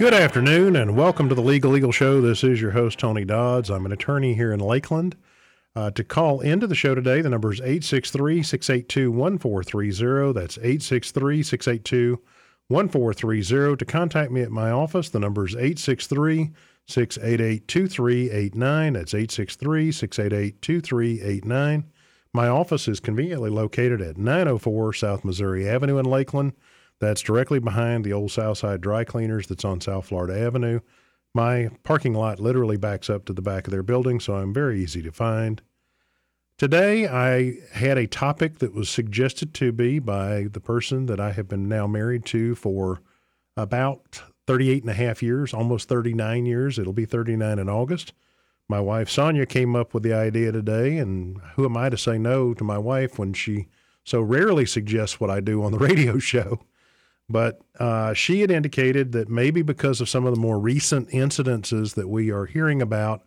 Good afternoon and welcome to the Legal Eagle Show. This is your host, Tony Dodds. I'm an attorney here in Lakeland. Uh, to call into the show today, the number is 863 682 1430. That's 863 682 1430. To contact me at my office, the number is 863 688 2389. That's 863 688 2389. My office is conveniently located at 904 South Missouri Avenue in Lakeland. That's directly behind the old Southside Dry Cleaners that's on South Florida Avenue. My parking lot literally backs up to the back of their building, so I'm very easy to find. Today, I had a topic that was suggested to me by the person that I have been now married to for about 38 and a half years, almost 39 years. It'll be 39 in August. My wife, Sonia, came up with the idea today, and who am I to say no to my wife when she so rarely suggests what I do on the radio show? But uh, she had indicated that maybe because of some of the more recent incidences that we are hearing about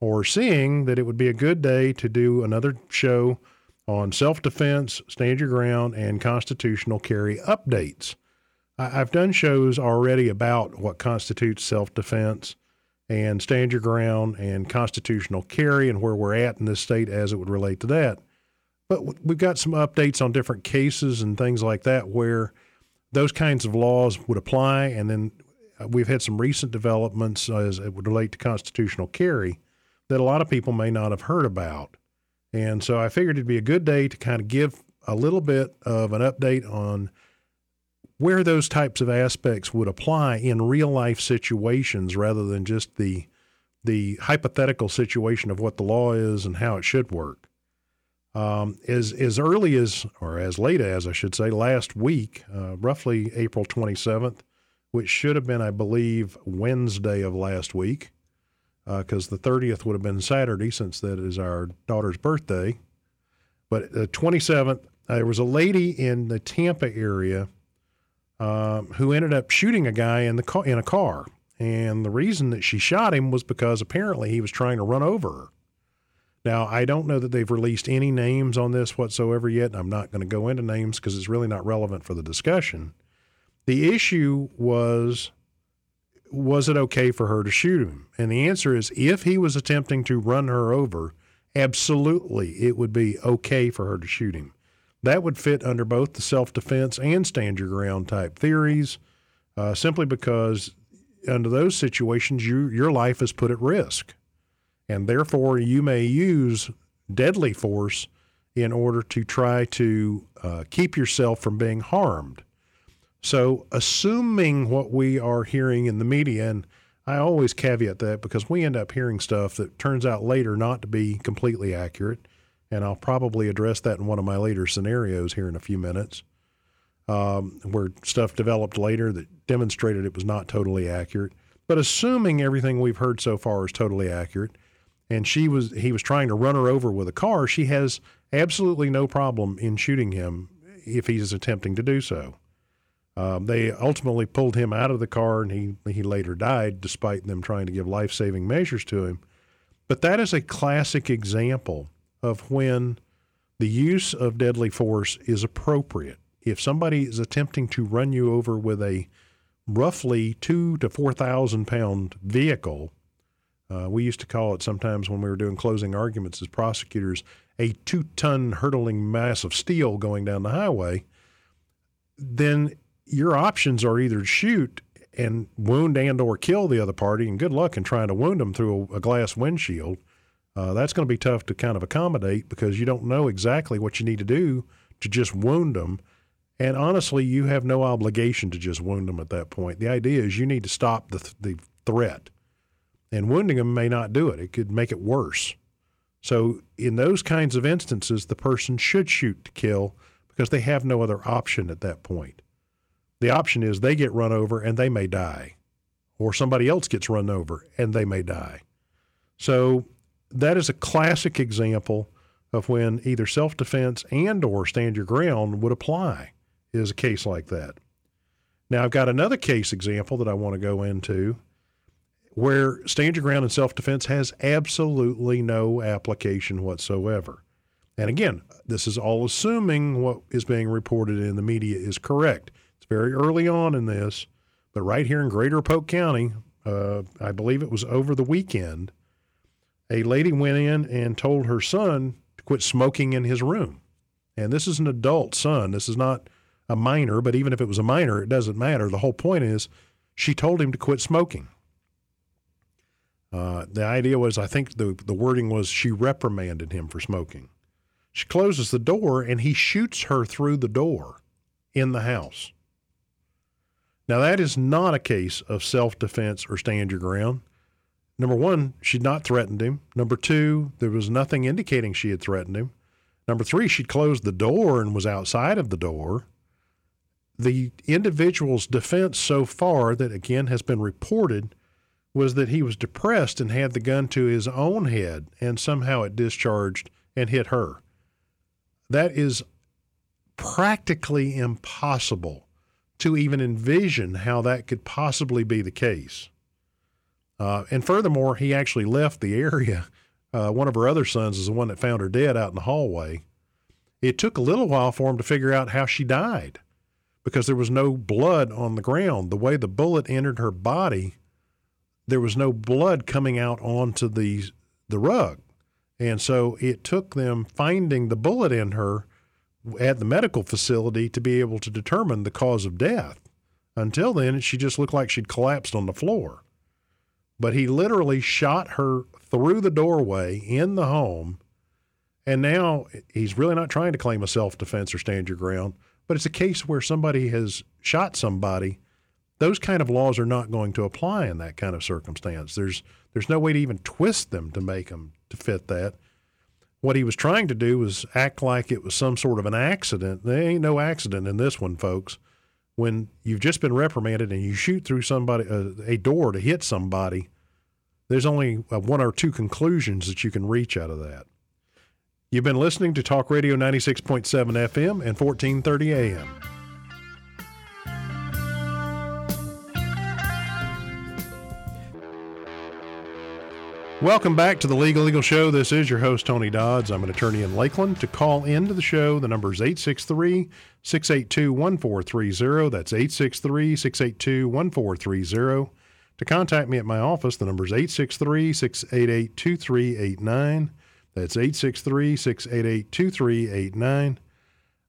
or seeing, that it would be a good day to do another show on self defense, stand your ground, and constitutional carry updates. I- I've done shows already about what constitutes self defense and stand your ground and constitutional carry and where we're at in this state as it would relate to that. But we've got some updates on different cases and things like that where those kinds of laws would apply. And then uh, we've had some recent developments as it would relate to constitutional carry that a lot of people may not have heard about. And so I figured it'd be a good day to kind of give a little bit of an update on where those types of aspects would apply in real life situations rather than just the the hypothetical situation of what the law is and how it should work. Um, as as early as or as late as I should say last week, uh, roughly April 27th, which should have been I believe Wednesday of last week, because uh, the 30th would have been Saturday since that is our daughter's birthday. But the 27th, there was a lady in the Tampa area um, who ended up shooting a guy in the car, in a car, and the reason that she shot him was because apparently he was trying to run over her. Now, I don't know that they've released any names on this whatsoever yet. I'm not going to go into names because it's really not relevant for the discussion. The issue was was it okay for her to shoot him? And the answer is if he was attempting to run her over, absolutely it would be okay for her to shoot him. That would fit under both the self defense and stand your ground type theories, uh, simply because under those situations, you, your life is put at risk. And therefore, you may use deadly force in order to try to uh, keep yourself from being harmed. So, assuming what we are hearing in the media, and I always caveat that because we end up hearing stuff that turns out later not to be completely accurate and I'll probably address that in one of my later scenarios here in a few minutes, um, where stuff developed later that demonstrated it was not totally accurate. But assuming everything we've heard so far is totally accurate, and she was he was trying to run her over with a car, she has absolutely no problem in shooting him if he's attempting to do so. Um, they ultimately pulled him out of the car, and he he later died, despite them trying to give life saving measures to him. But that is a classic example of when the use of deadly force is appropriate. If somebody is attempting to run you over with a roughly two to 4,000 pound vehicle, uh, we used to call it sometimes when we were doing closing arguments as prosecutors a two ton hurtling mass of steel going down the highway, then your options are either shoot and wound and or kill the other party and good luck in trying to wound them through a, a glass windshield uh, that's going to be tough to kind of accommodate because you don't know exactly what you need to do to just wound them. And honestly, you have no obligation to just wound them at that point. The idea is you need to stop the, th- the threat. And wounding them may not do it, it could make it worse. So, in those kinds of instances, the person should shoot to kill because they have no other option at that point. The option is they get run over and they may die, or somebody else gets run over and they may die. So, that is a classic example of when either self-defense and or stand your ground would apply is a case like that. Now I've got another case example that I want to go into where stand your ground and self-defense has absolutely no application whatsoever. And again, this is all assuming what is being reported in the media is correct. It's very early on in this, But right here in Greater Polk County, uh, I believe it was over the weekend, a lady went in and told her son to quit smoking in his room. And this is an adult son. This is not a minor, but even if it was a minor, it doesn't matter. The whole point is she told him to quit smoking. Uh, the idea was, I think the, the wording was she reprimanded him for smoking. She closes the door and he shoots her through the door in the house. Now, that is not a case of self defense or stand your ground. Number one, she'd not threatened him. Number two, there was nothing indicating she had threatened him. Number three, she'd closed the door and was outside of the door. The individual's defense so far, that again has been reported, was that he was depressed and had the gun to his own head and somehow it discharged and hit her. That is practically impossible to even envision how that could possibly be the case. Uh, and furthermore, he actually left the area. Uh, one of her other sons is the one that found her dead out in the hallway. It took a little while for him to figure out how she died because there was no blood on the ground. The way the bullet entered her body, there was no blood coming out onto the the rug. And so it took them finding the bullet in her at the medical facility to be able to determine the cause of death. Until then, she just looked like she'd collapsed on the floor. But he literally shot her through the doorway in the home. And now he's really not trying to claim a self defense or stand your ground, but it's a case where somebody has shot somebody. Those kind of laws are not going to apply in that kind of circumstance. There's there's no way to even twist them to make them to fit that. What he was trying to do was act like it was some sort of an accident. There ain't no accident in this one, folks. When you've just been reprimanded and you shoot through somebody uh, a door to hit somebody, there's only uh, one or two conclusions that you can reach out of that. You've been listening to Talk Radio 96.7 FM and 1430 AM. Welcome back to the Legal Eagle Show. This is your host, Tony Dodds. I'm an attorney in Lakeland. To call into the show, the number is 863 682 1430. That's 863 682 1430. To contact me at my office, the number is 863 688 2389. That's 863 688 2389.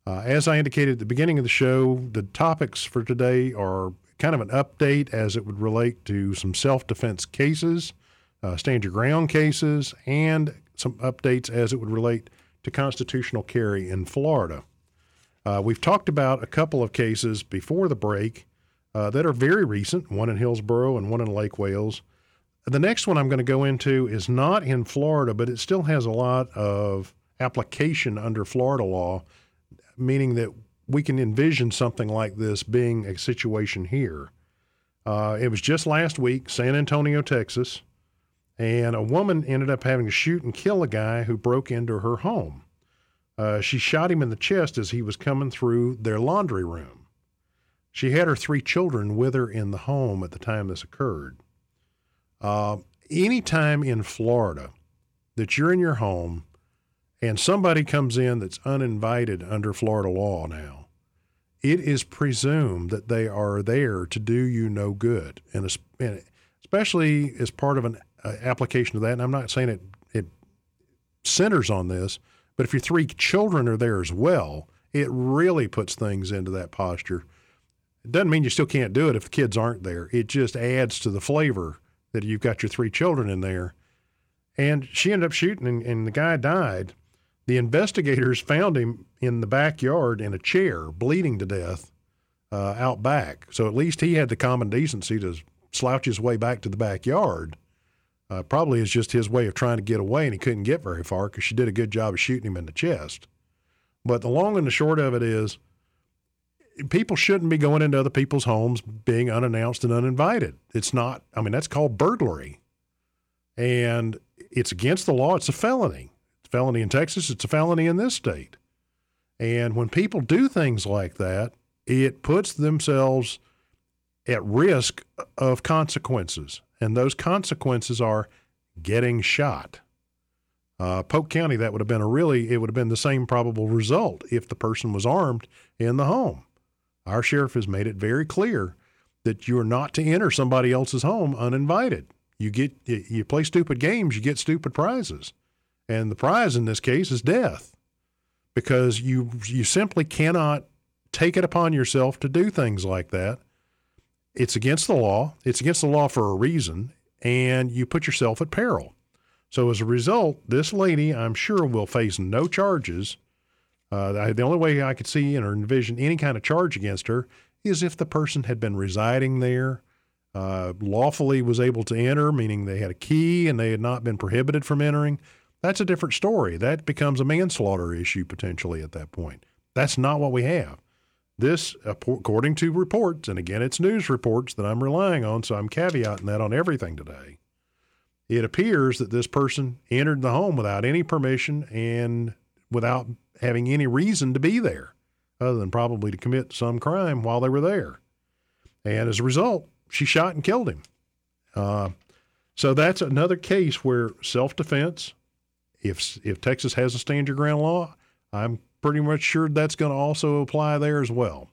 Uh, as I indicated at the beginning of the show, the topics for today are kind of an update as it would relate to some self defense cases uh, stand your ground cases, and some updates as it would relate to constitutional carry in Florida. Uh, we've talked about a couple of cases before the break uh, that are very recent, one in Hillsborough and one in Lake Wales. The next one I'm going to go into is not in Florida, but it still has a lot of application under Florida law, meaning that we can envision something like this being a situation here. Uh, it was just last week, San Antonio, Texas and a woman ended up having to shoot and kill a guy who broke into her home. Uh, she shot him in the chest as he was coming through their laundry room. She had her three children with her in the home at the time this occurred. Uh, anytime in Florida that you're in your home and somebody comes in that's uninvited under Florida law now, it is presumed that they are there to do you no good, and especially as part of an uh, application of that. And I'm not saying it it centers on this, but if your three children are there as well, it really puts things into that posture. It doesn't mean you still can't do it if the kids aren't there. It just adds to the flavor that you've got your three children in there. And she ended up shooting, and, and the guy died. The investigators found him in the backyard in a chair, bleeding to death, uh, out back. So at least he had the common decency to slouch his way back to the backyard uh, probably is just his way of trying to get away, and he couldn't get very far because she did a good job of shooting him in the chest. But the long and the short of it is, people shouldn't be going into other people's homes being unannounced and uninvited. It's not. I mean, that's called burglary, and it's against the law. It's a felony. It's a felony in Texas. It's a felony in this state. And when people do things like that, it puts themselves at risk of consequences. And those consequences are getting shot. Uh, Polk County, that would have been a really, it would have been the same probable result if the person was armed in the home. Our sheriff has made it very clear that you're not to enter somebody else's home uninvited. You get you play stupid games, you get stupid prizes. And the prize in this case is death. Because you you simply cannot take it upon yourself to do things like that. It's against the law. It's against the law for a reason, and you put yourself at peril. So as a result, this lady, I'm sure, will face no charges. Uh, the only way I could see or envision any kind of charge against her is if the person had been residing there, uh, lawfully was able to enter, meaning they had a key and they had not been prohibited from entering. That's a different story. That becomes a manslaughter issue potentially at that point. That's not what we have. This, according to reports, and again, it's news reports that I'm relying on, so I'm caveating that on everything today. It appears that this person entered the home without any permission and without having any reason to be there, other than probably to commit some crime while they were there. And as a result, she shot and killed him. Uh, so that's another case where self-defense, if if Texas has a stand your ground law, I'm pretty much sure that's going to also apply there as well.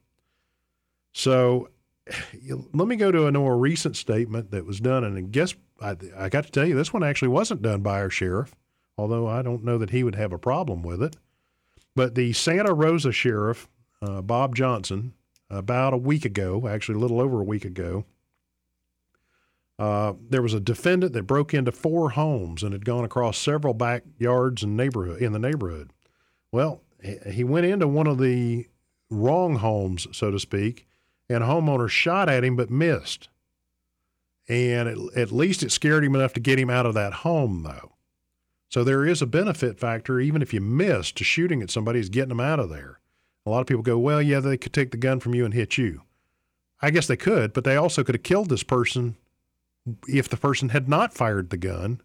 So let me go to a more recent statement that was done, and I guess I, I got to tell you this one actually wasn't done by our sheriff, although I don't know that he would have a problem with it. But the Santa Rosa sheriff, uh, Bob Johnson, about a week ago, actually a little over a week ago, uh, there was a defendant that broke into four homes and had gone across several backyards and neighborhood in the neighborhood. Well, he went into one of the wrong homes, so to speak, and a homeowner shot at him but missed. And at, at least it scared him enough to get him out of that home, though. So there is a benefit factor, even if you miss, to shooting at somebody is getting them out of there. A lot of people go, well, yeah, they could take the gun from you and hit you. I guess they could, but they also could have killed this person if the person had not fired the gun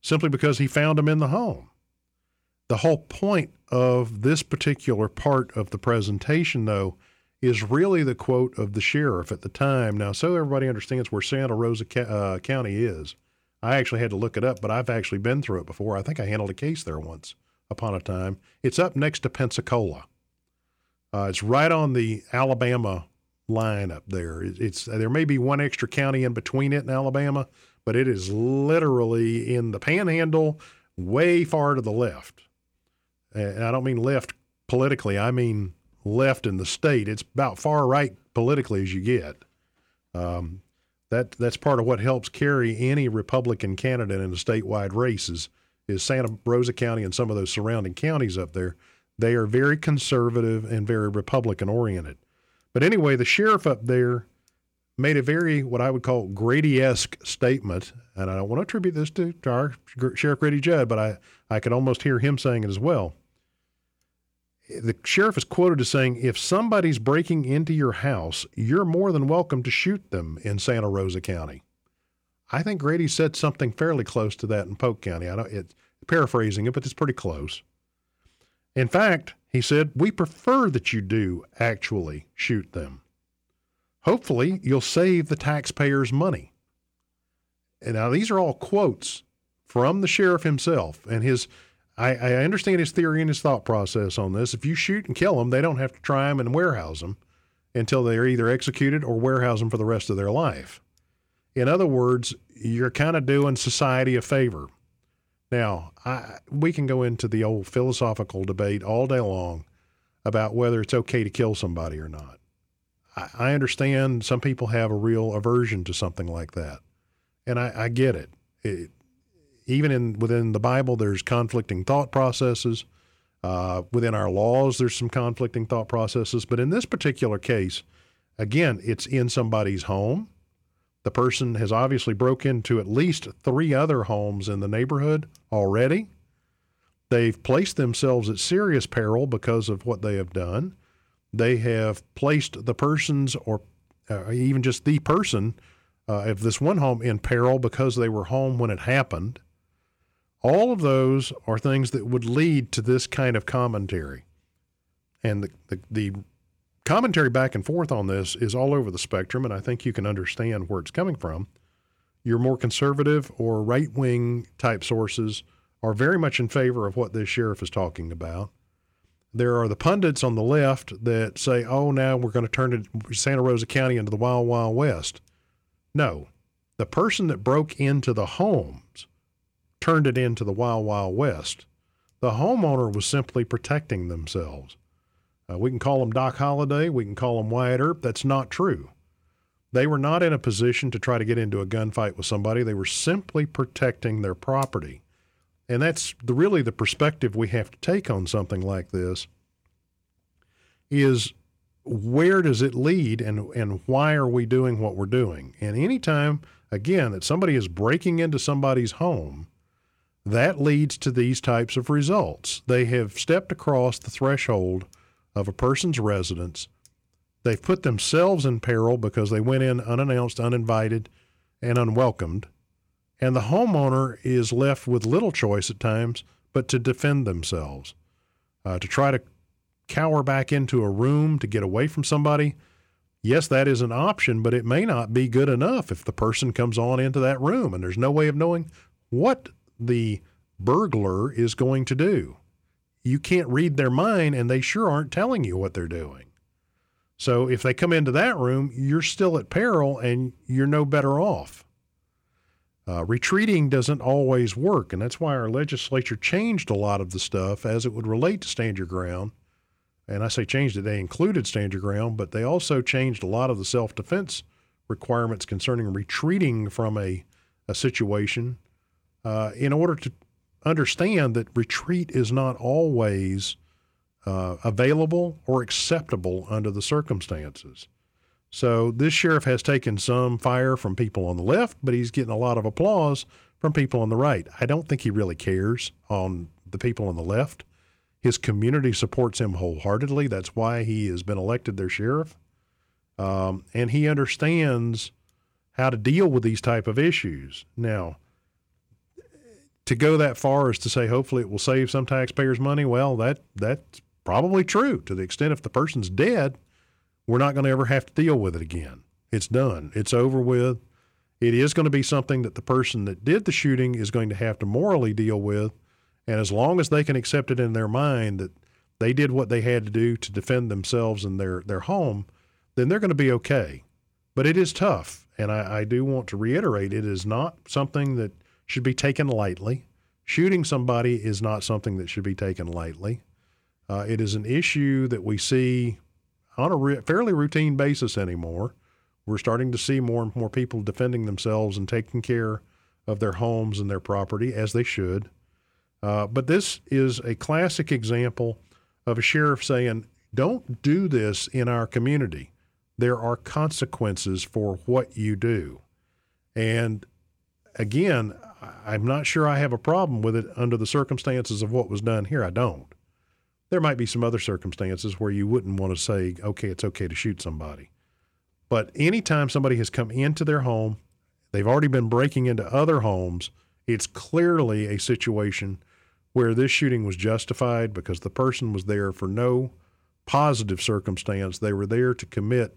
simply because he found him in the home. The whole point of this particular part of the presentation, though, is really the quote of the sheriff at the time. Now, so everybody understands where Santa Rosa uh, County is. I actually had to look it up, but I've actually been through it before. I think I handled a case there once upon a time. It's up next to Pensacola. Uh, it's right on the Alabama line up there. It's there may be one extra county in between it and Alabama, but it is literally in the panhandle, way far to the left. And I don't mean left politically. I mean left in the state. It's about far right politically as you get. Um, that that's part of what helps carry any Republican candidate in a statewide races is Santa Rosa County and some of those surrounding counties up there. They are very conservative and very Republican oriented. But anyway, the sheriff up there made a very what I would call Grady-esque statement, and I don't want to attribute this to, to our Sheriff Grady Judd, but I I could almost hear him saying it as well the sheriff is quoted as saying, if somebody's breaking into your house, you're more than welcome to shoot them in Santa Rosa County. I think Grady said something fairly close to that in Polk County. I don't, it's paraphrasing it, but it's pretty close. In fact, he said, we prefer that you do actually shoot them. Hopefully, you'll save the taxpayers money. And now, these are all quotes from the sheriff himself and his I, I understand his theory and his thought process on this. If you shoot and kill them, they don't have to try them and warehouse them until they're either executed or warehouse them for the rest of their life. In other words, you're kind of doing society a favor. Now, I, we can go into the old philosophical debate all day long about whether it's okay to kill somebody or not. I, understand some people have a real aversion to something like that, and I, I get it. it even in within the Bible, there's conflicting thought processes. Uh, within our laws, there's some conflicting thought processes. But in this particular case, again, it's in somebody's home. The person has obviously broke into at least three other homes in the neighborhood already. They've placed themselves at serious peril because of what they have done. They have placed the persons or uh, even just the person uh, of this one home in peril because they were home when it happened. All of those are things that would lead to this kind of commentary. And the, the, the, commentary back and forth on this is all over the spectrum, and I think you can understand where it's coming from. Your more conservative or right wing type sources are very much in favor of what this sheriff is talking about. There are the pundits on the left that say, oh, now we're going to turn Santa Rosa County into the Wild Wild West. No, the person that broke into the homes turned it into the Wild Wild West. The homeowner was simply protecting themselves. Uh, we can call them Doc Holliday, we can call them Wyatt Earp. That's not true. They were not in a position to try to get into a gunfight with somebody. They were simply protecting their property. And that's the, really the perspective we have to take on something like this is where does it lead and, and why are we doing what we're doing? And anytime, again, that somebody is breaking into somebody's home, that leads to these types of results. They have stepped across the threshold of a person's residence. They've put themselves in peril because they went in unannounced, uninvited, and unwelcomed. And the homeowner is left with little choice at times but to defend themselves, uh, to try to cower back into a room to get away from somebody. Yes, that is an option, but it may not be good enough if the person comes on into that room and there's no way of knowing what the burglar is going to do. You can't read their mind, and they sure aren't telling you what they're doing. So if they come into that room, you're still at peril and you're no better off. Uh, retreating doesn't always work, and that's why our legislature changed a lot of the stuff as it would relate to stand your ground. And I say changed it, they included stand your ground, but they also changed a lot of the self defense requirements concerning retreating from a, a situation uh, in order to understand that retreat is not always uh, available or acceptable under the circumstances. So this sheriff has taken some fire from people on the left, but he's getting a lot of applause from people on the right. I don't think he really cares on the people on the left. His community supports him wholeheartedly. That's why he has been elected their sheriff, um, and he understands how to deal with these type of issues. Now, to go that far as to say hopefully it will save some taxpayers money, well, that that's probably true to the extent if the person's dead we're not going to ever have to deal with it again. It's done. It's over with. It is going to be something that the person that did the shooting is going to have to morally deal with. And as long as they can accept it in their mind that they did what they had to do to defend themselves and their, their home, then they're going to be okay. But it is tough. And I, I do want to reiterate it is not something that should be taken lightly. Shooting somebody is not something that should be taken lightly. Uh, it is an issue that we see on a re- fairly routine basis anymore. We're starting to see more and more people defending themselves and taking care of their homes and their property as they should. Uh, but this is a classic example of a sheriff saying, don't do this in our community. There are consequences for what you do. And again, I'm not sure I have a problem with it under the circumstances of what was done here. I don't. There might be some other circumstances where you wouldn't want to say, okay, it's okay to shoot somebody. But anytime somebody has come into their home, they've already been breaking into other homes, it's clearly a situation where this shooting was justified because the person was there for no positive circumstance. They were there to commit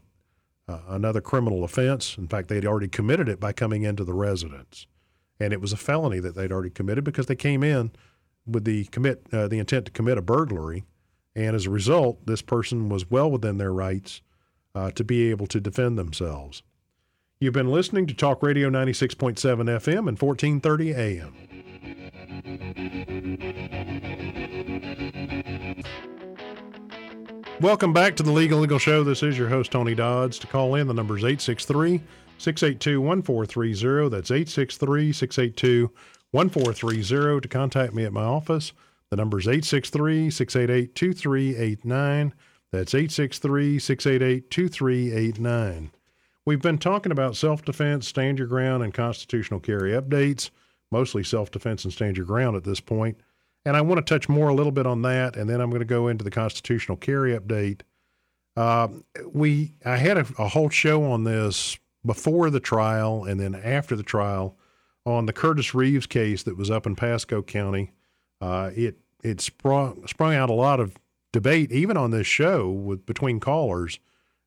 uh, another criminal offense. In fact, they'd already committed it by coming into the residence. And it was a felony that they'd already committed because they came in with the commit uh, the intent to commit a burglary, and as a result, this person was well within their rights uh, to be able to defend themselves. You've been listening to Talk Radio 96.7 FM and 1430 AM. Welcome back to the Legal Eagle Show. This is your host, Tony Dodds. To call in, the number is 863 682 1430. That's 863 682 1430 to contact me at my office. The number is 863 688 2389. That's 863 688 2389. We've been talking about self defense, stand your ground, and constitutional carry updates, mostly self defense and stand your ground at this point. And I want to touch more a little bit on that, and then I'm going to go into the constitutional carry update. Uh, we I had a, a whole show on this before the trial and then after the trial on the Curtis Reeves case that was up in Pasco County. Uh, it it sprung sprung out a lot of debate, even on this show, with between callers,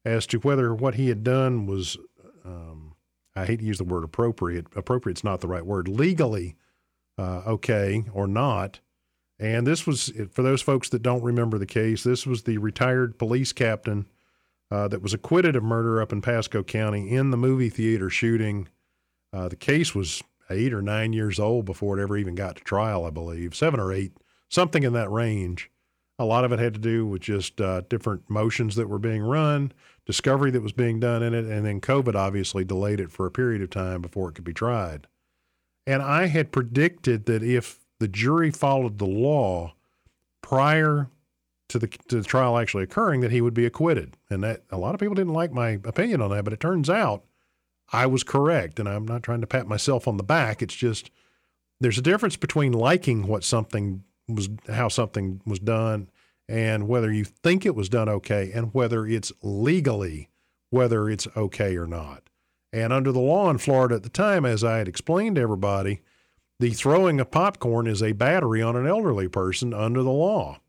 as to whether what he had done was. Um, I hate to use the word appropriate. Appropriate's not the right word. Legally uh, okay or not. And this was, for those folks that don't remember the case, this was the retired police captain uh, that was acquitted of murder up in Pasco County in the movie theater shooting. Uh, the case was eight or nine years old before it ever even got to trial, I believe, seven or eight, something in that range. A lot of it had to do with just uh, different motions that were being run, discovery that was being done in it, and then COVID obviously delayed it for a period of time before it could be tried. And I had predicted that if the jury followed the law prior to the, to the trial actually occurring, that he would be acquitted. And that a lot of people didn't like my opinion on that, but it turns out I was correct. And I'm not trying to pat myself on the back. It's just there's a difference between liking what something was, how something was done, and whether you think it was done okay, and whether it's legally, whether it's okay or not. And under the law in Florida at the time, as I had explained to everybody, the throwing of popcorn is a battery on an elderly person under the law.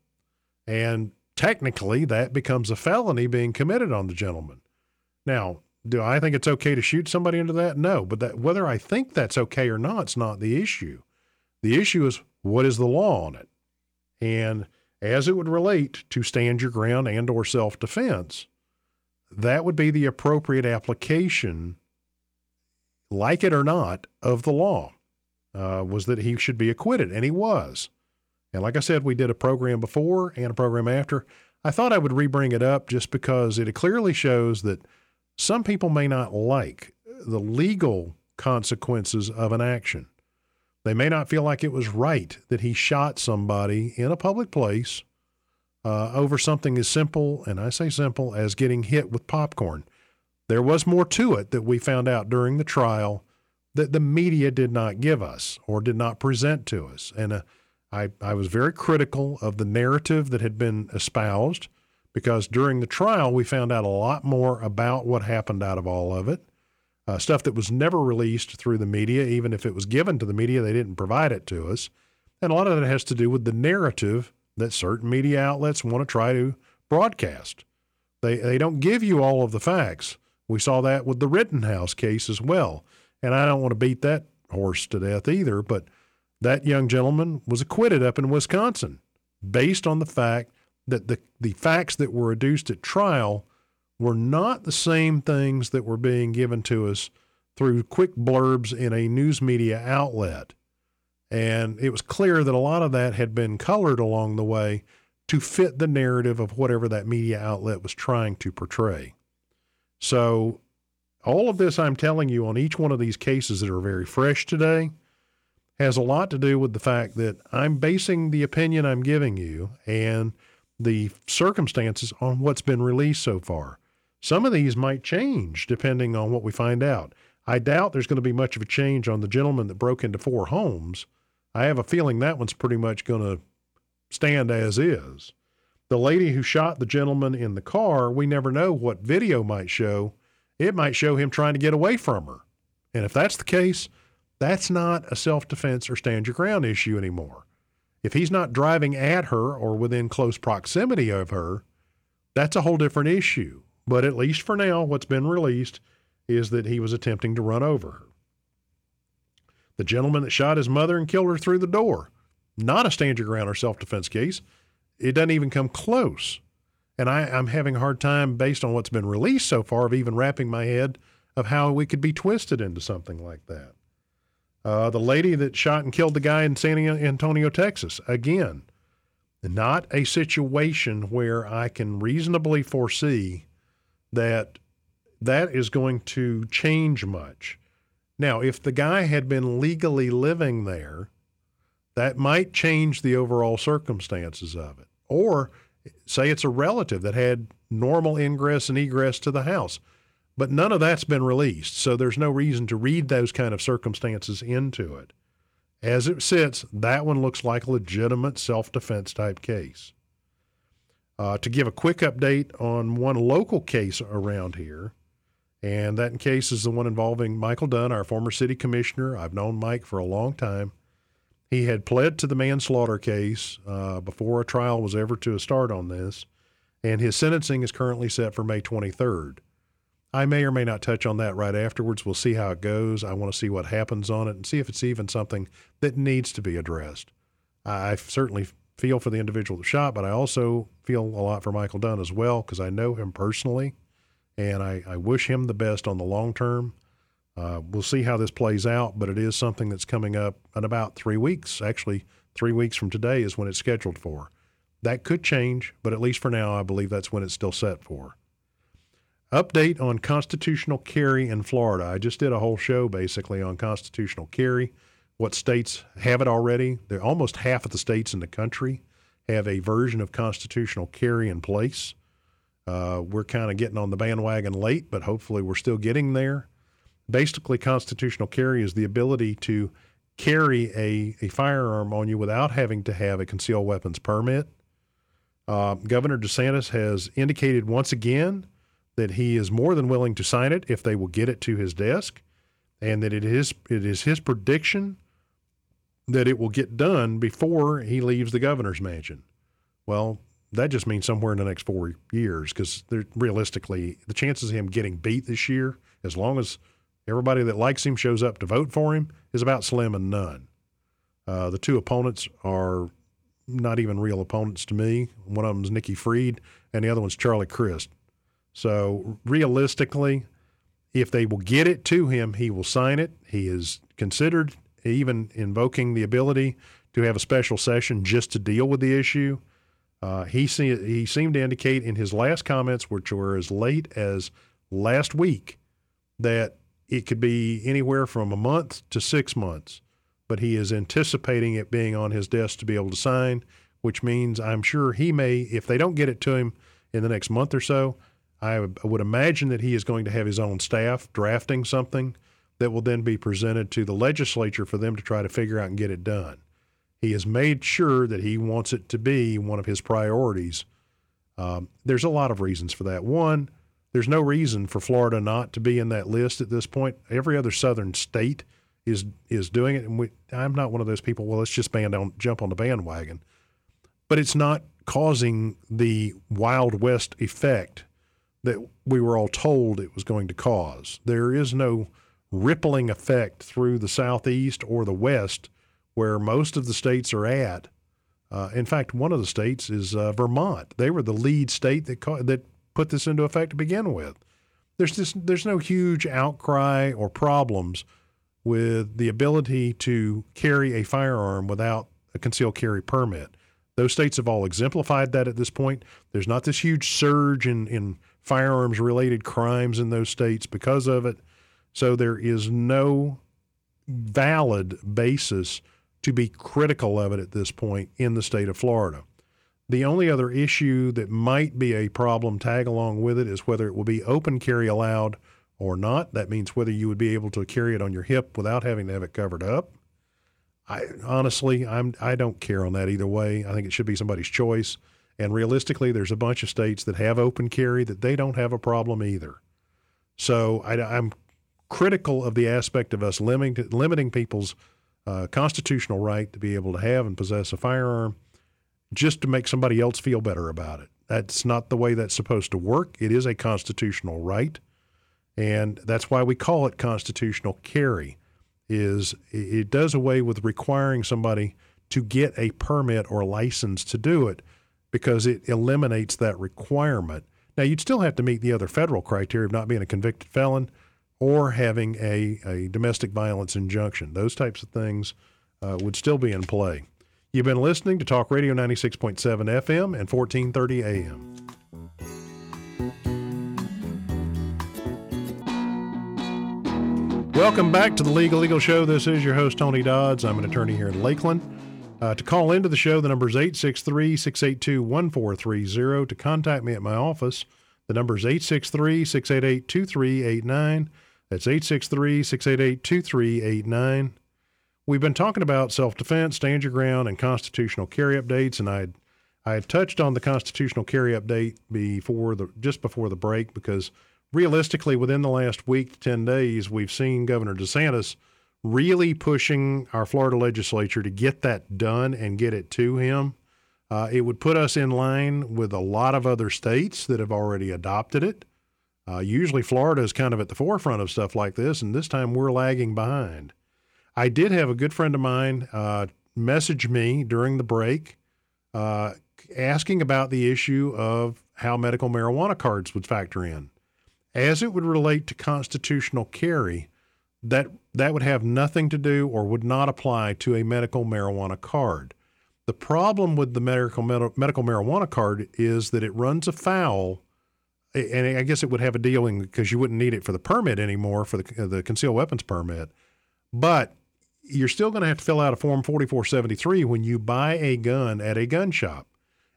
And technically, that becomes a felony being committed on the gentleman. Now, do I think it's okay to shoot somebody into that? No, but that, whether I think that's okay or not is not the issue. The issue is what is the law on it? And as it would relate to stand your ground and or self-defense, that would be the appropriate application, like it or not, of the law. Uh, was that he should be acquitted, and he was. And like I said, we did a program before and a program after. I thought I would rebring it up just because it clearly shows that some people may not like the legal consequences of an action. They may not feel like it was right that he shot somebody in a public place uh, over something as simple, and I say simple, as getting hit with popcorn. There was more to it that we found out during the trial that the media did not give us or did not present to us. And uh, I, I was very critical of the narrative that had been espoused because during the trial, we found out a lot more about what happened out of all of it. Uh, stuff that was never released through the media, even if it was given to the media, they didn't provide it to us. And a lot of that has to do with the narrative that certain media outlets want to try to broadcast. They, they don't give you all of the facts. We saw that with the Rittenhouse case as well. And I don't want to beat that horse to death either, but that young gentleman was acquitted up in Wisconsin based on the fact that the, the facts that were adduced at trial were not the same things that were being given to us through quick blurbs in a news media outlet. And it was clear that a lot of that had been colored along the way to fit the narrative of whatever that media outlet was trying to portray. So, all of this I'm telling you on each one of these cases that are very fresh today has a lot to do with the fact that I'm basing the opinion I'm giving you and the circumstances on what's been released so far. Some of these might change depending on what we find out. I doubt there's going to be much of a change on the gentleman that broke into four homes. I have a feeling that one's pretty much going to stand as is. The lady who shot the gentleman in the car, we never know what video might show. It might show him trying to get away from her. And if that's the case, that's not a self defense or stand your ground issue anymore. If he's not driving at her or within close proximity of her, that's a whole different issue. But at least for now, what's been released is that he was attempting to run over her. The gentleman that shot his mother and killed her through the door, not a stand your ground or self defense case. It doesn't even come close. And I, I'm having a hard time, based on what's been released so far, of even wrapping my head of how we could be twisted into something like that. Uh, the lady that shot and killed the guy in San Antonio, Texas, again, not a situation where I can reasonably foresee that that is going to change much. Now, if the guy had been legally living there, that might change the overall circumstances of it. Or say it's a relative that had normal ingress and egress to the house. But none of that's been released, so there's no reason to read those kind of circumstances into it. As it sits, that one looks like a legitimate self defense type case. Uh, to give a quick update on one local case around here, and that case is the one involving Michael Dunn, our former city commissioner. I've known Mike for a long time. He had pled to the manslaughter case uh, before a trial was ever to start on this, and his sentencing is currently set for May 23rd. I may or may not touch on that right afterwards. We'll see how it goes. I want to see what happens on it and see if it's even something that needs to be addressed. I certainly feel for the individual that shot, but I also feel a lot for Michael Dunn as well because I know him personally, and I, I wish him the best on the long term. Uh, we'll see how this plays out, but it is something that's coming up in about three weeks. Actually, three weeks from today is when it's scheduled for. That could change, but at least for now, I believe that's when it's still set for. Update on constitutional carry in Florida. I just did a whole show basically on constitutional carry. What states have it already? They're almost half of the states in the country have a version of constitutional carry in place. Uh, we're kind of getting on the bandwagon late, but hopefully we're still getting there. Basically, constitutional carry is the ability to carry a, a firearm on you without having to have a concealed weapons permit. Uh, Governor DeSantis has indicated once again that he is more than willing to sign it if they will get it to his desk, and that it is it is his prediction that it will get done before he leaves the governor's mansion. Well, that just means somewhere in the next four years, because realistically, the chances of him getting beat this year, as long as everybody that likes him shows up to vote for him, is about slim and none. Uh, the two opponents are not even real opponents to me. One of them is Nikki Fried, and the other one's Charlie Crist. So realistically, if they will get it to him, he will sign it. He is considered even invoking the ability to have a special session just to deal with the issue. Uh, he, he seemed to indicate in his last comments, which were as late as last week, that it could be anywhere from a month to six months. But he is anticipating it being on his desk to be able to sign, which means I'm sure he may, if they don't get it to him in the next month or so, I would imagine that he is going to have his own staff drafting something that will then be presented to the legislature for them to try to figure out and get it done. He has made sure that he wants it to be one of his priorities. Um, there's a lot of reasons for that. One, there's no reason for Florida not to be in that list at this point. Every other southern state is is doing it, and we, I'm not one of those people. Well, let's just band on, jump on the bandwagon, but it's not causing the Wild West effect that we were all told it was going to cause. There is no rippling effect through the southeast or the west where most of the states are at. Uh, in fact, one of the states is uh, Vermont. They were the lead state that that put this into effect to begin with. There's just there's no huge outcry or problems with the ability to carry a firearm without a concealed carry permit. Those states have all exemplified that at this point. There's not this huge surge in, in firearms related crimes in those states because of it. So there is no valid basis to be critical of it at this point in the state of Florida. The only other issue that might be a problem tag along with it is whether it will be open carry allowed or not. That means whether you would be able to carry it on your hip without having to have it covered up. I honestly, I'm I don't care on that either way. I think it should be somebody's choice. And realistically, there's a bunch of states that have open carry that they don't have a problem either. So I, am critical of the aspect of us limiting, limiting people's uh, constitutional right to be able to have and possess a firearm just to make somebody else feel better about it. That's not the way that's supposed to work. It is a constitutional right, and that's why we call it constitutional carry. Is it does away with requiring somebody to get a permit or license to do it because it eliminates that requirement. Now, you'd still have to meet the other federal criteria of not being a convicted felon or having a, a domestic violence injunction. Those types of things uh, would still be in play. You've been listening to Talk Radio 96.7 FM and 1430 AM. Welcome back to the Legal Eagle Show. This is your host, Tony Dodds. I'm an attorney here in Lakeland. Uh, to call into the show, the number is 863 682 1430. To contact me at my office, the number is 863 688 2389. That's 863 688 2389. We've been talking about self defense, stand your ground, and constitutional carry updates, and I I had touched on the constitutional carry update before the just before the break because realistically, within the last week to 10 days, we've seen Governor DeSantis really pushing our Florida legislature to get that done and get it to him. Uh, it would put us in line with a lot of other states that have already adopted it. Uh, usually, Florida is kind of at the forefront of stuff like this, and this time we're lagging behind. I did have a good friend of mine uh, message me during the break uh, asking about the issue of how medical marijuana cards would factor in. As it would relate to constitutional carry, that that would have nothing to do or would not apply to a medical marijuana card. The problem with the medical medical marijuana card is that it runs afoul, and I guess it would have a dealing because you wouldn't need it for the permit anymore for the the concealed weapons permit, but you're still going to have to fill out a form 4473 when you buy a gun at a gun shop,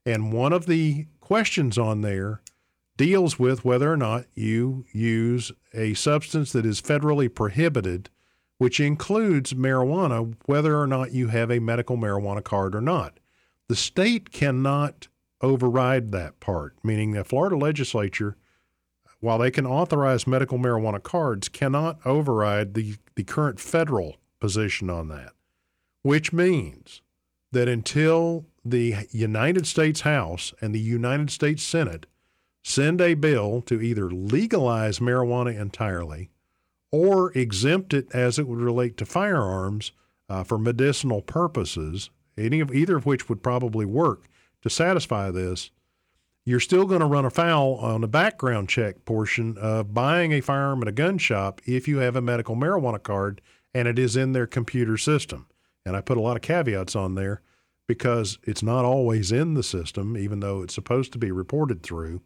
and one of the questions on there deals with whether or not you use a substance that is federally prohibited, which includes marijuana, whether or not you have a medical marijuana card or not. The state cannot override that part, meaning the Florida legislature, while they can authorize medical marijuana cards, cannot override the, the current federal position on that, which means that until the United States House and the United States Senate send a bill to either legalize marijuana entirely or exempt it as it would relate to firearms uh, for medicinal purposes, any of either of which would probably work to satisfy this, you're still going to run afoul on the background check portion of buying a firearm at a gun shop if you have a medical marijuana card and it is in their computer system. And I put a lot of caveats on there because it's not always in the system, even though it's supposed to be reported through.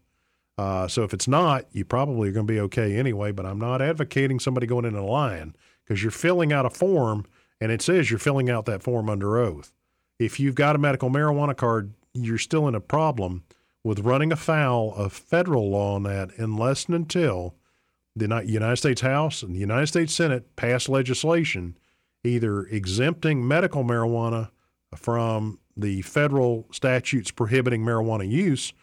Uh, so if it's not, you probably are going to be okay anyway. But I'm not advocating somebody going in and lying because you're filling out a form and it says you're filling out that form under oath. If you've got a medical marijuana card, you're still in a problem with running afoul of federal law on that unless and until the United States House and the United States Senate pass legislation either exempting medical marijuana from the federal statutes prohibiting marijuana use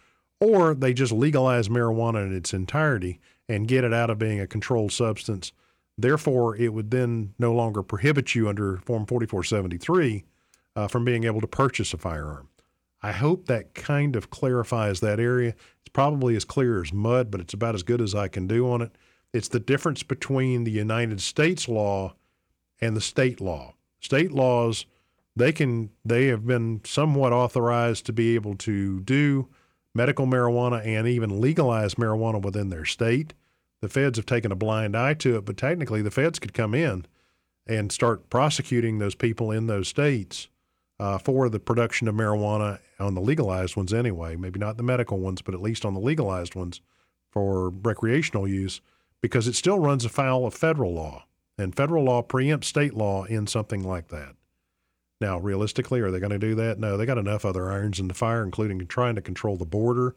or they just legalize marijuana in its entirety and get it out of being a controlled substance. Therefore, it would then no longer prohibit you under Form 4473 uh, from being able to purchase a firearm. I hope that kind of clarifies that area. It's probably as clear as mud, but it's about as good as I can do on it. It's the difference between the United States law and the state law. State laws, they can they have been somewhat authorized to be able to do medical marijuana and even legalized marijuana within their state. The feds have taken a blind eye to it, but technically the feds could come in and start prosecuting those people in those states uh, for the production of marijuana on the legalized ones anyway, maybe not the medical ones, but at least on the legalized ones for recreational use, because it still runs afoul of federal law. And federal law preempts state law in something like that. Now, realistically, are they going to do that? No, they got enough other irons in the fire, including trying to control the border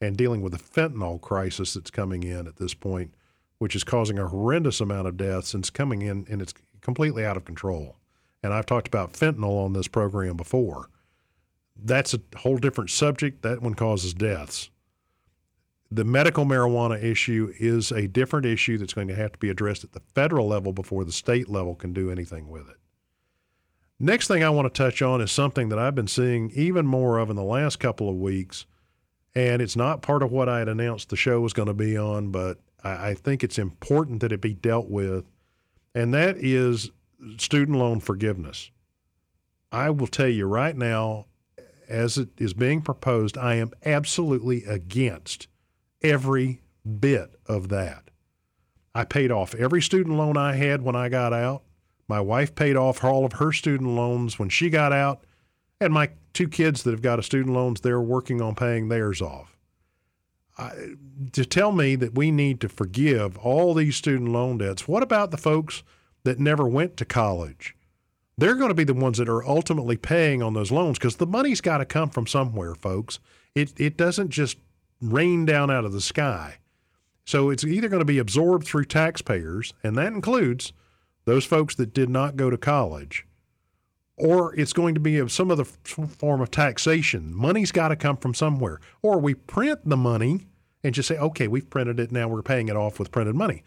and dealing with the fentanyl crisis that's coming in at this point, which is causing a horrendous amount of deaths and it's coming in and it's completely out of control. And I've talked about fentanyl on this program before. That's a whole different subject. That one causes deaths. The medical marijuana issue is a different issue that's going to have to be addressed at the federal level before the state level can do anything with it. Next thing I want to touch on is something that I've been seeing even more of in the last couple of weeks. And it's not part of what I had announced the show was going to be on, but I, I think it's important that it be dealt with. And that is student loan forgiveness. I will tell you right now, as it is being proposed, I am absolutely against every bit of that. I paid off every student loan I had when I got out. My wife paid off all of her student loans when she got out, and my two kids that have got a student loans, they're working on paying theirs off. I, to tell me that we need to forgive all these student loan debts, what about the folks that never went to college? They're going to be the ones that are ultimately paying on those loans because the money's got to come from somewhere, folks. It, it doesn't just rain down out of the sky. So it's either going to be absorbed through taxpayers, and that includes those folks that did not go to college, or it's going to be of some other form of taxation. Money's got to come from somewhere. Or we print the money and just say, okay, we've printed it. Now we're paying it off with printed money.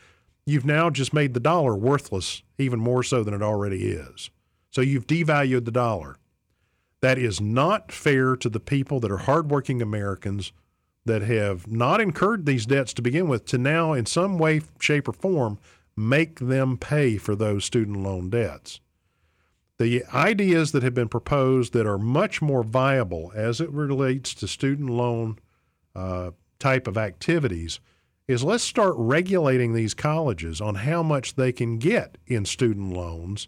You've now just made the dollar worthless even more so than it already is. So you've devalued the dollar. That is not fair to the people that are hardworking Americans that have not incurred these debts to begin with to now, in some way, shape, or form, make them pay for those student loan debts. The ideas that have been proposed that are much more viable as it relates to student loan uh, type of activities is let's start regulating these colleges on how much they can get in student loans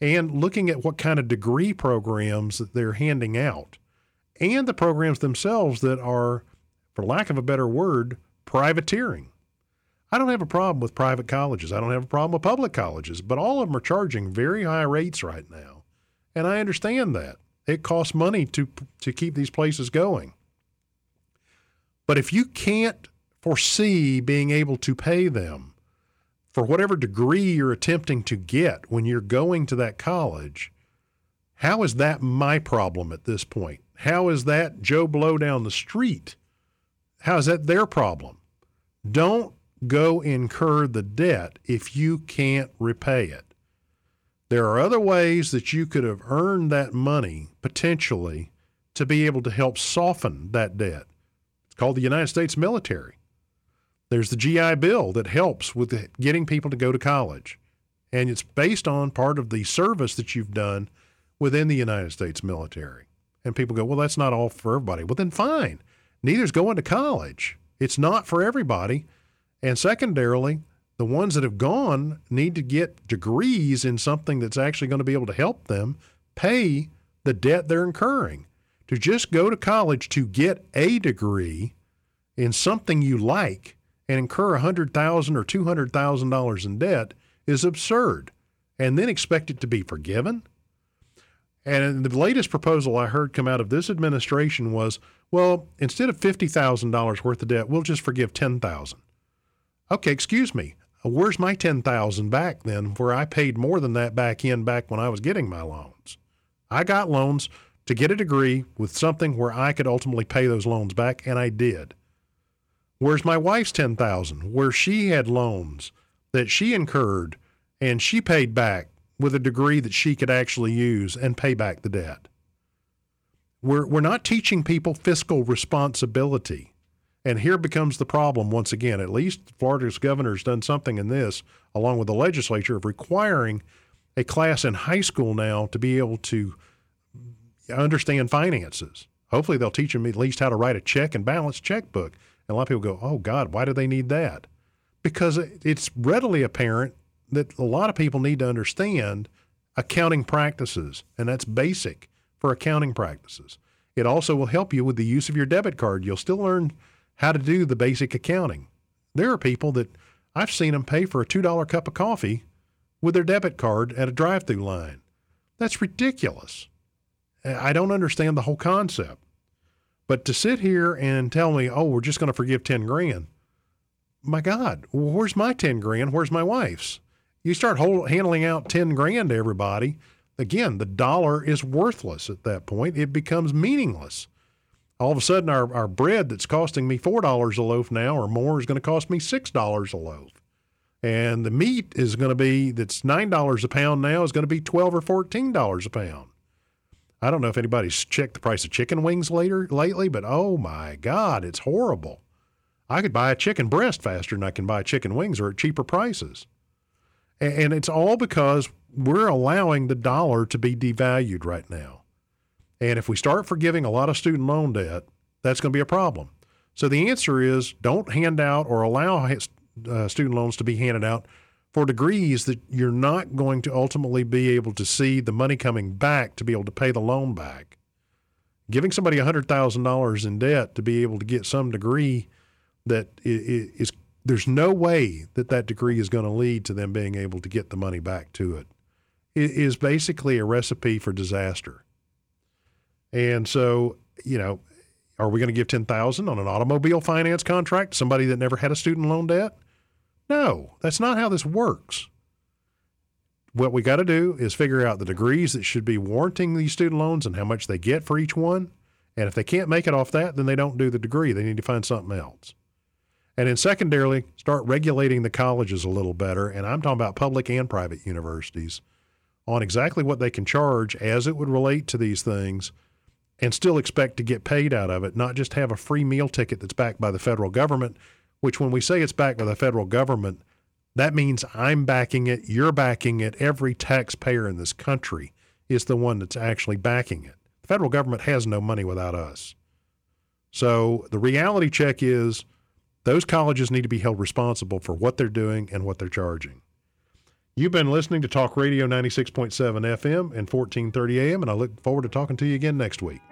and looking at what kind of degree programs that they're handing out and the programs themselves that are, for lack of a better word, privateering. I don't have a problem with private colleges. I don't have a problem with public colleges, but all of them are charging very high rates right now. And I understand that. It costs money to to keep these places going. But if you can't foresee being able to pay them for whatever degree you're attempting to get when you're going to that college, how is that my problem at this point? How is that Joe Blow down the street? How is that their problem? Don't go incur the debt if you can't repay it. There are other ways that you could have earned that money potentially to be able to help soften that debt. It's called the United States military. There's the GI Bill that helps with getting people to go to college. And it's based on part of the service that you've done within the United States military. And people go, well, that's not all for everybody. Well, then fine. Neither's going to college. It's not for everybody. And secondarily, the ones that have gone need to get degrees in something that's actually going to be able to help them pay the debt they're incurring. To just go to college to get a degree in something you like and incur 100,000 or $200,000 in debt is absurd and then expect it to be forgiven. And the latest proposal I heard come out of this administration was, well, instead of $50,000 worth of debt, we'll just forgive 10,000. Okay, excuse me. Uh, where's my 10,000 back then where I paid more than that back in back when I was getting my loans? I got loans to get a degree with something where I could ultimately pay those loans back and I did. Where's my wife's 10,000 where she had loans that she incurred and she paid back with a degree that she could actually use and pay back the debt? We're, we're not teaching people fiscal responsibility. And here becomes the problem once again. At least Florida's governor has done something in this, along with the legislature, of requiring a class in high school now to be able to understand finances. Hopefully, they'll teach them at least how to write a check and balance checkbook. And a lot of people go, oh, God, why do they need that? Because it's readily apparent that a lot of people need to understand accounting practices, and that's basic for accounting practices. It also will help you with the use of your debit card. You'll still learn how to do the basic accounting. There are people that I've seen them pay for a $2 cup of coffee with their debit card at a drive through line. That's ridiculous. I don't understand the whole concept. But to sit here and tell me, oh, we're just going to forgive 10 grand, my God, where's my 10 grand? Where's my wife's? You start hold, handling out 10 grand to everybody. Again, the dollar is worthless at that point. It becomes meaningless. All of a sudden, our, our bread that's costing me $4 a loaf now or more is going to cost me $6 a loaf. And the meat is going to be, that's $9 a pound now, is going to be 12 or $14 a pound. I don't know if anybody's checked the price of chicken wings later lately, but oh my God, it's horrible. I could buy a chicken breast faster than I can buy chicken wings or at cheaper prices. And it's all because we're allowing the dollar to be devalued right now. And if we start forgiving a lot of student loan debt, that's going to be a problem. So the answer is don't hand out or allow uh, student loans to be handed out for degrees that you're not going to ultimately be able to see the money coming back to be able to pay the loan back. Giving somebody $100,000 in debt to be able to get some degree that is, there's no way that that degree is going to lead to them being able to get the money back to it. It is basically a recipe for disaster. And so, you know, are we going to give 10,000 on an automobile finance contract to somebody that never had a student loan debt? No, that's not how this works. What we got to do is figure out the degrees that should be warranting these student loans and how much they get for each one. And if they can't make it off that, then they don't do the degree. They need to find something else. And then secondarily, start regulating the colleges a little better. And I'm talking about public and private universities on exactly what they can charge as it would relate to these things and still expect to get paid out of it, not just have a free meal ticket that's backed by the federal government which when we say it's backed by the federal government, that means I'm backing it, you're backing it, every taxpayer in this country is the one that's actually backing it. The federal government has no money without us. So the reality check is those colleges need to be held responsible for what they're doing and what they're charging. You've been listening to Talk Radio 96.7 FM and 1430 AM, and I look forward to talking to you again next week.